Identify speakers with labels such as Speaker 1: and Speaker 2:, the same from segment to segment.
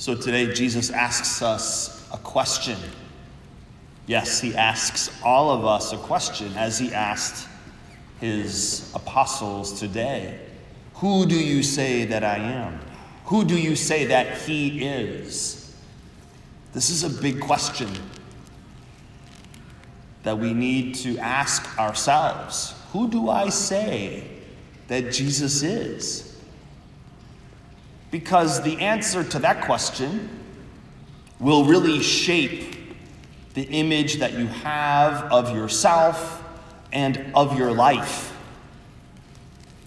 Speaker 1: So today, Jesus asks us a question. Yes, he asks all of us a question as he asked his apostles today Who do you say that I am? Who do you say that he is? This is a big question that we need to ask ourselves. Who do I say that Jesus is? Because the answer to that question will really shape the image that you have of yourself and of your life.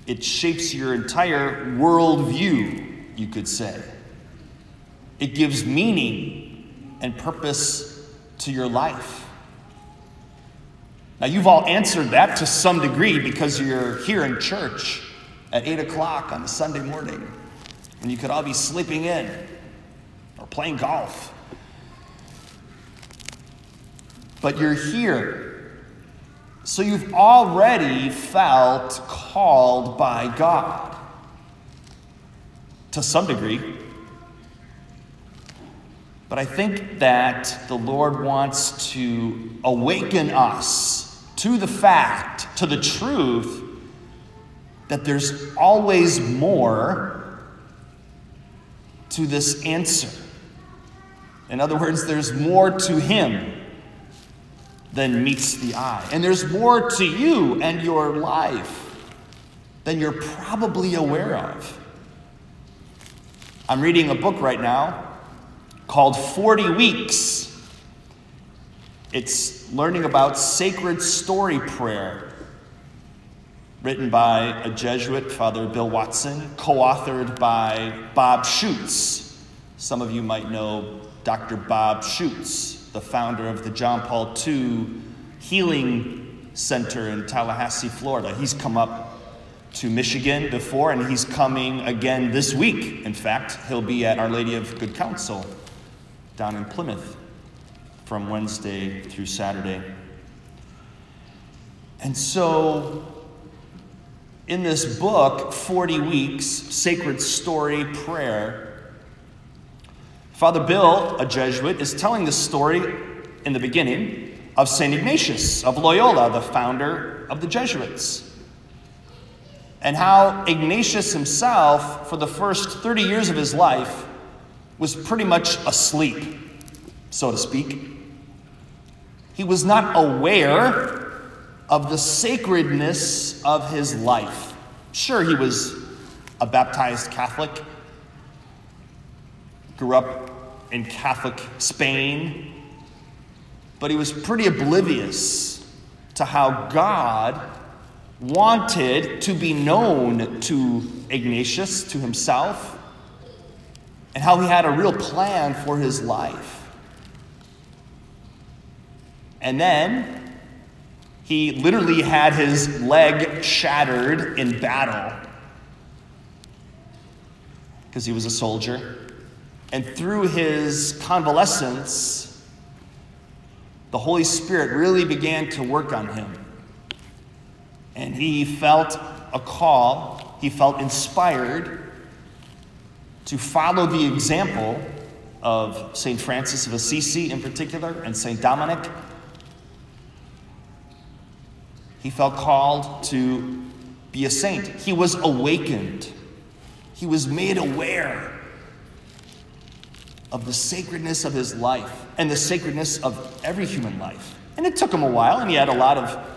Speaker 1: It shapes your entire worldview, you could say. It gives meaning and purpose to your life. Now, you've all answered that to some degree because you're here in church at 8 o'clock on a Sunday morning when you could all be sleeping in or playing golf. But you're here. So you've already felt called by God to some degree. But I think that the Lord wants to awaken us to the fact, to the truth, that there's always more to this answer. In other words, there's more to him than meets the eye. And there's more to you and your life than you're probably aware of. I'm reading a book right now called 40 Weeks. It's learning about sacred story prayer written by a Jesuit, Father Bill Watson, co authored by Bob Schuchts. Some of you might know Dr. Bob Schuchts, the founder of the John Paul II Healing Center in Tallahassee, Florida. He's come up to Michigan before, and he's coming again this week. In fact, he'll be at Our Lady of Good Counsel down in Plymouth from Wednesday through Saturday. And so in this book, 40 Weeks Sacred Story Prayer, Father Bill, a Jesuit, is telling the story in the beginning of St. Ignatius of Loyola, the founder of the Jesuits. And how Ignatius himself, for the first 30 years of his life, was pretty much asleep, so to speak. He was not aware of the sacredness of his life. Sure, he was a baptized Catholic, grew up in Catholic Spain, but he was pretty oblivious to how God wanted to be known to Ignatius, to himself, and how he had a real plan for his life. And then he literally had his leg shattered in battle because he was a soldier. And through his convalescence, the Holy Spirit really began to work on him. And he felt a call, he felt inspired to follow the example of St. Francis of Assisi in particular and St. Dominic he felt called to be a saint. He was awakened. He was made aware of the sacredness of his life and the sacredness of every human life. And it took him a while, and he had a lot of,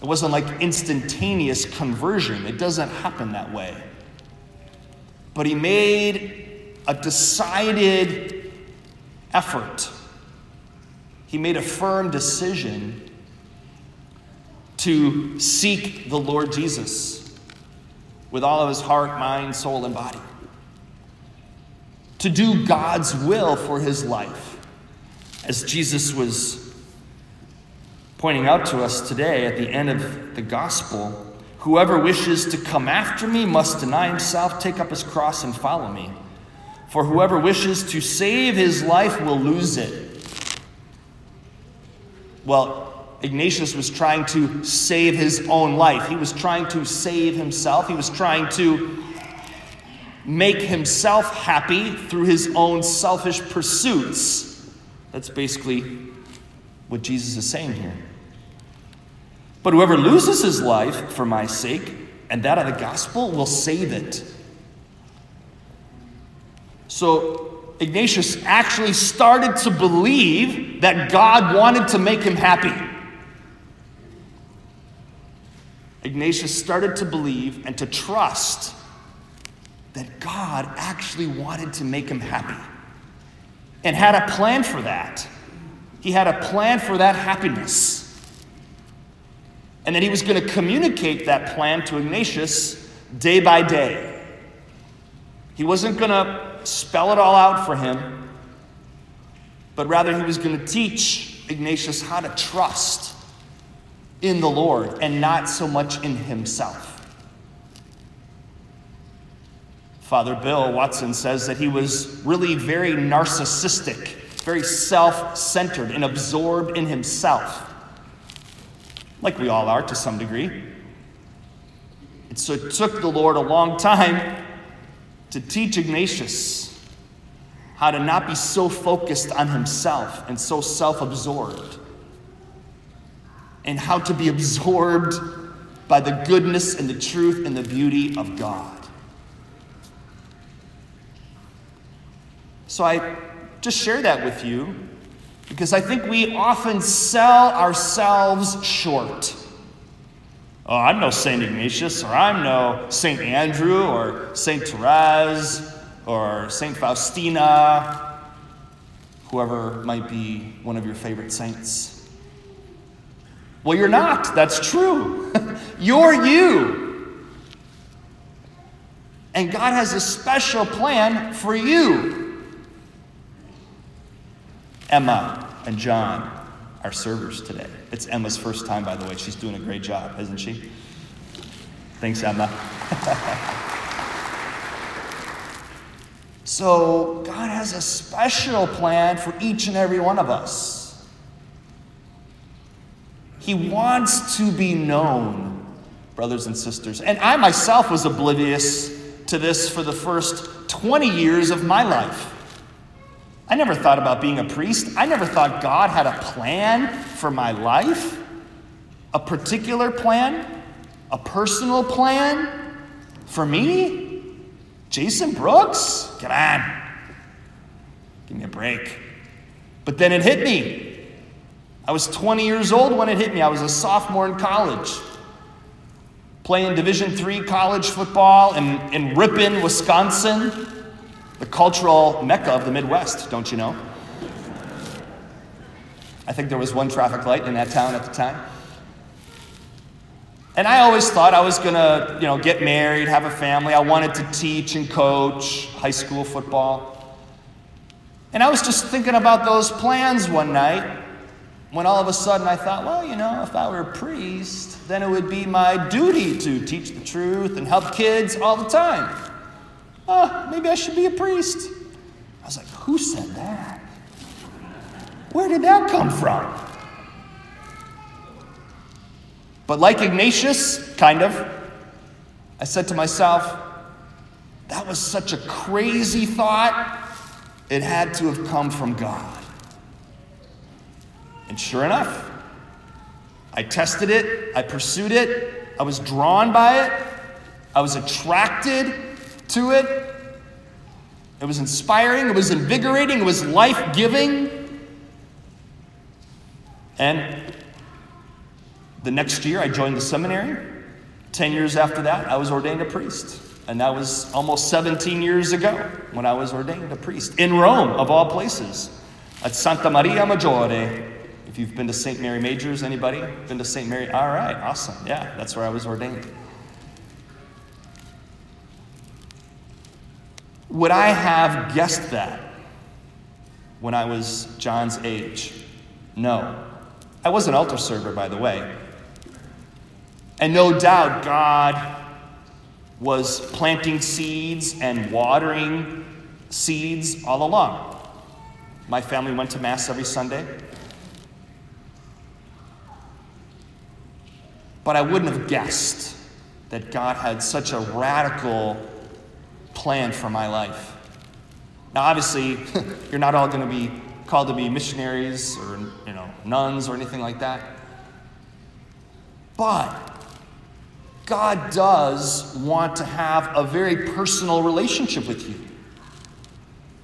Speaker 1: it wasn't like instantaneous conversion. It doesn't happen that way. But he made a decided effort, he made a firm decision to seek the Lord Jesus with all of his heart, mind, soul, and body. To do God's will for his life. As Jesus was pointing out to us today at the end of the gospel whoever wishes to come after me must deny himself, take up his cross, and follow me. For whoever wishes to save his life will lose it. Well, Ignatius was trying to save his own life. He was trying to save himself. He was trying to make himself happy through his own selfish pursuits. That's basically what Jesus is saying here. But whoever loses his life for my sake and that of the gospel will save it. So Ignatius actually started to believe that God wanted to make him happy. Ignatius started to believe and to trust that God actually wanted to make him happy and had a plan for that. He had a plan for that happiness. And that he was going to communicate that plan to Ignatius day by day. He wasn't going to spell it all out for him, but rather he was going to teach Ignatius how to trust in the Lord and not so much in himself. Father Bill Watson says that he was really very narcissistic, very self centered, and absorbed in himself, like we all are to some degree. And so it took the Lord a long time to teach Ignatius how to not be so focused on himself and so self absorbed, and how to be absorbed by the goodness and the truth and the beauty of God. So I just share that with you because I think we often sell ourselves short. Oh, I'm no St. Ignatius, or I'm no St. Andrew, or St. Therese, or St. Faustina, whoever might be one of your favorite saints. Well, you're not. That's true. you're you. And God has a special plan for you. Emma and John are servers today. It's Emma's first time, by the way. She's doing a great job, isn't she? Thanks, Emma. so, God has a special plan for each and every one of us. He wants to be known, brothers and sisters. And I myself was oblivious to this for the first 20 years of my life. I never thought about being a priest. I never thought God had a plan for my life, a particular plan, a personal plan for me. Jason Brooks? Come on. Give me a break. But then it hit me. I was 20 years old when it hit me. I was a sophomore in college. Playing Division III college football in, in Ripon, Wisconsin the cultural mecca of the Midwest, don't you know? I think there was one traffic light in that town at the time. And I always thought I was going to, you know, get married, have a family. I wanted to teach and coach high school football. And I was just thinking about those plans one night when all of a sudden I thought, well, you know, if I were a priest, then it would be my duty to teach the truth and help kids all the time oh, maybe I should be a priest. I was like, who said that? Where did that come from? But like Ignatius, kind of, I said to myself, that was such a crazy thought. It had to have come from God. And sure enough, I tested it, I pursued it, I was drawn by it, I was attracted to it. It was inspiring, it was invigorating, it was life giving. And the next year, I joined the seminary. Ten years after that, I was ordained a priest. And that was almost 17 years ago when I was ordained a priest in Rome, of all places, at Santa Maria Maggiore. If you've been to St. Mary Majors, anybody been to St. Mary? All right, awesome. Yeah, that's where I was ordained. Would I have guessed that when I was John's age? No. I was an altar server, by the way. And no doubt God was planting seeds and watering seeds all along. My family went to Mass every Sunday. But I wouldn't have guessed that God had such a radical plan for my life. Now, obviously, you're not all going to be called to be missionaries or you know nuns or anything like that. But God does want to have a very personal relationship with you,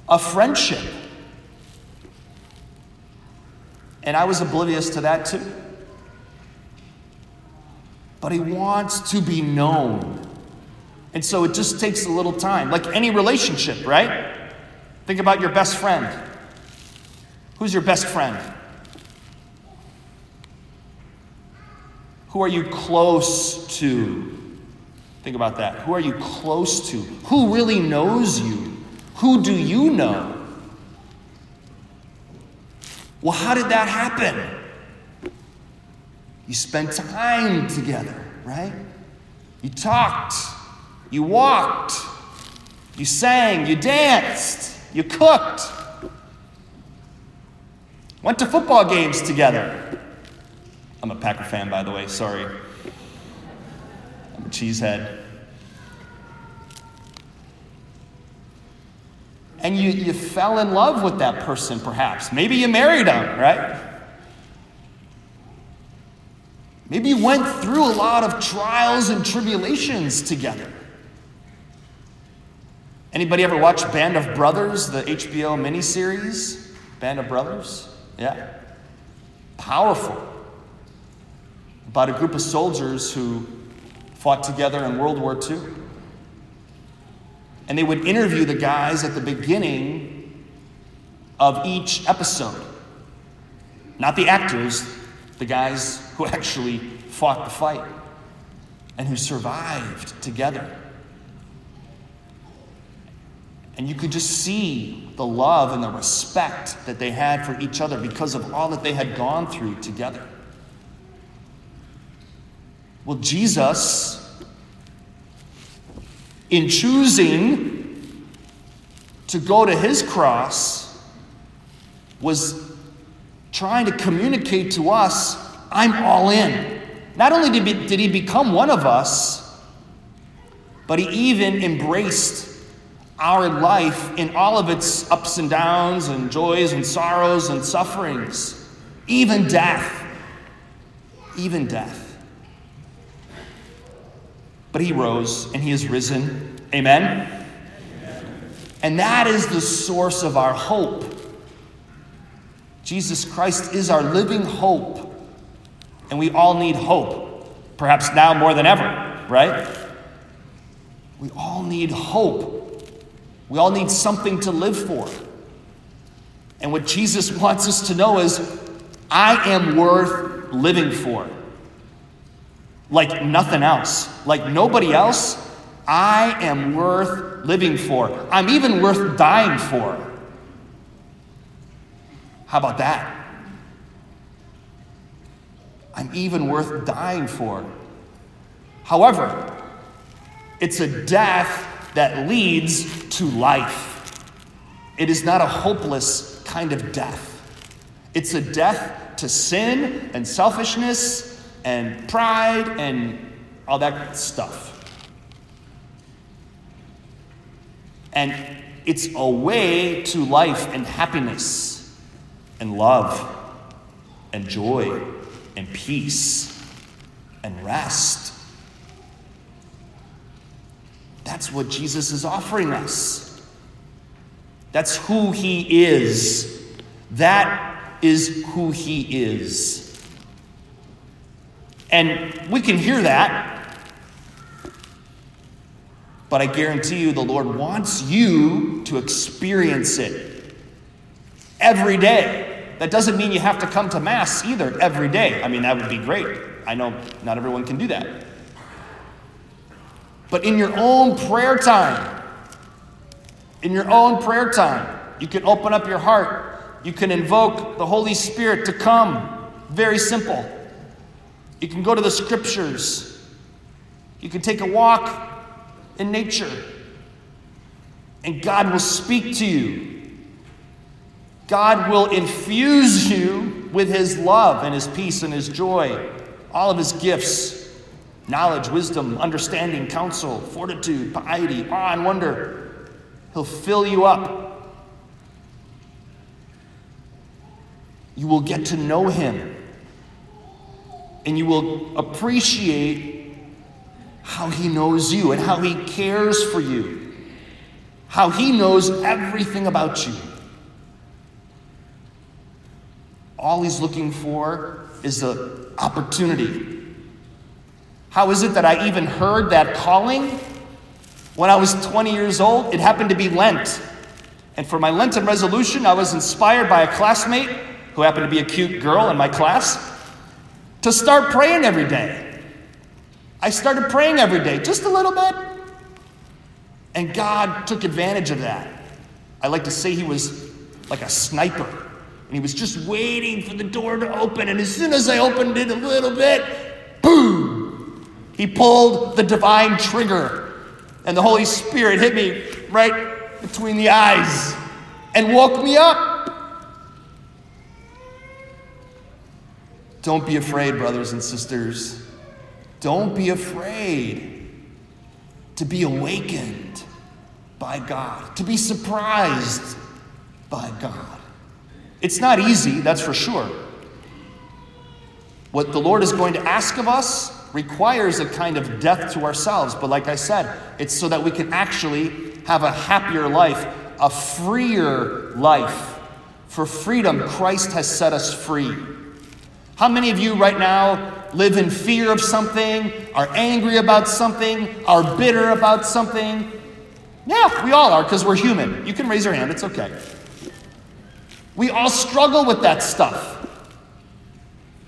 Speaker 1: a friendship. And I was oblivious to that too. But He wants to be known. And so it just takes a little time, like any relationship, right? Think about your best friend. Who's your best friend? Who are you close to? Think about that. Who are you close to? Who really knows you? Who do you know? Well, how did that happen? You spent time together, right? You talked, you walked, you sang, you danced, you cooked, went to football games together. I'm a Packer fan, by the way, sorry. I'm a cheesehead. And you, you fell in love with that person, perhaps. Maybe you married them, right? Maybe you went through a lot of trials and tribulations together. Anybody ever watch Band of Brothers, the HBO miniseries? Band of Brothers? Yeah. Powerful. About a group of soldiers who fought together in World War II. And they would interview the guys at the beginning of each episode. Not the actors, the guys who actually fought the fight and who survived together. And you could just see the love and the respect that they had for each other because of all that they had gone through together. Well, Jesus, in choosing to go to his cross, was trying to communicate to us I'm all in. Not only did, did he become one of us, but he even embraced our life in all of its ups and downs and joys and sorrows and sufferings, even death. Even death. But he rose and he is risen. Amen? And that is the source of our hope. Jesus Christ is our living hope. And we all need hope, perhaps now more than ever, right? We all need hope. We all need something to live for. And what Jesus wants us to know is I am worth living for. Like nothing else, like nobody else, I am worth living for. I'm even worth dying for. How about that? I'm even worth dying for. However, it's a death that leads to life. It is not a hopeless kind of death. It's a death to sin and selfishness and pride and all that stuff. And it's a way to life and happiness and love and joy and peace and rest. That's what Jesus is offering us. That's who he is. That is who he is. And we can hear that, but I guarantee you the Lord wants you to experience it every day. That doesn't mean you have to come to Mass either every day. I mean, that would be great. I know not everyone can do that. But in your own prayer time, in your own prayer time, you can open up your heart. You can invoke the Holy Spirit to come. Very simple. You can go to the scriptures. You can take a walk in nature. And God will speak to you. God will infuse you with His love and His peace and His joy, all of His gifts knowledge, wisdom, understanding, counsel, fortitude, piety, awe, and wonder. He'll fill you up. You will get to know Him. And you will appreciate how He knows you and how He cares for you, how He knows everything about you. All He's looking for is the opportunity. How is it that I even heard that calling? When I was 20 years old, it happened to be Lent. And for my Lenten resolution, I was inspired by a classmate who happened to be a cute girl in my class to start praying every day. I started praying every day, just a little bit. And God took advantage of that. I like to say he was like a sniper. And he was just waiting for the door to open. And as soon as I opened it a little bit, boom, he pulled the divine trigger and the Holy Spirit hit me right between the eyes and woke me up. Don't be afraid, brothers and sisters. Don't be afraid to be awakened by God, to be surprised by God. It's not easy, that's for sure. What the Lord is going to ask of us requires a kind of death to ourselves. But like I said, it's so that we can actually have a happier life, a freer life. For freedom, Christ has set us free. How many of you right now live in fear of something, are angry about something, are bitter about something? Yeah, we all are because we're human. You can raise your hand, it's okay. We all struggle with that stuff,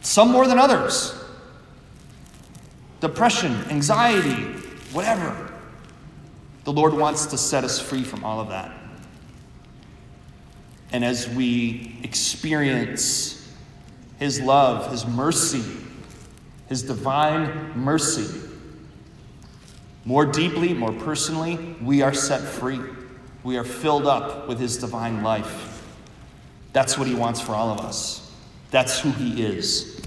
Speaker 1: some more than others depression, anxiety, whatever. The Lord wants to set us free from all of that. And as we experience His love, His mercy, His divine mercy, more deeply, more personally, we are set free. We are filled up with His divine life. That's what He wants for all of us. That's who He is.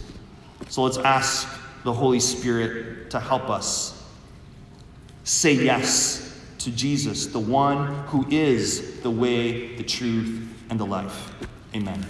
Speaker 1: So let's ask the Holy Spirit to help us say yes to Jesus, the one who is the way, the truth, and the life. Amen.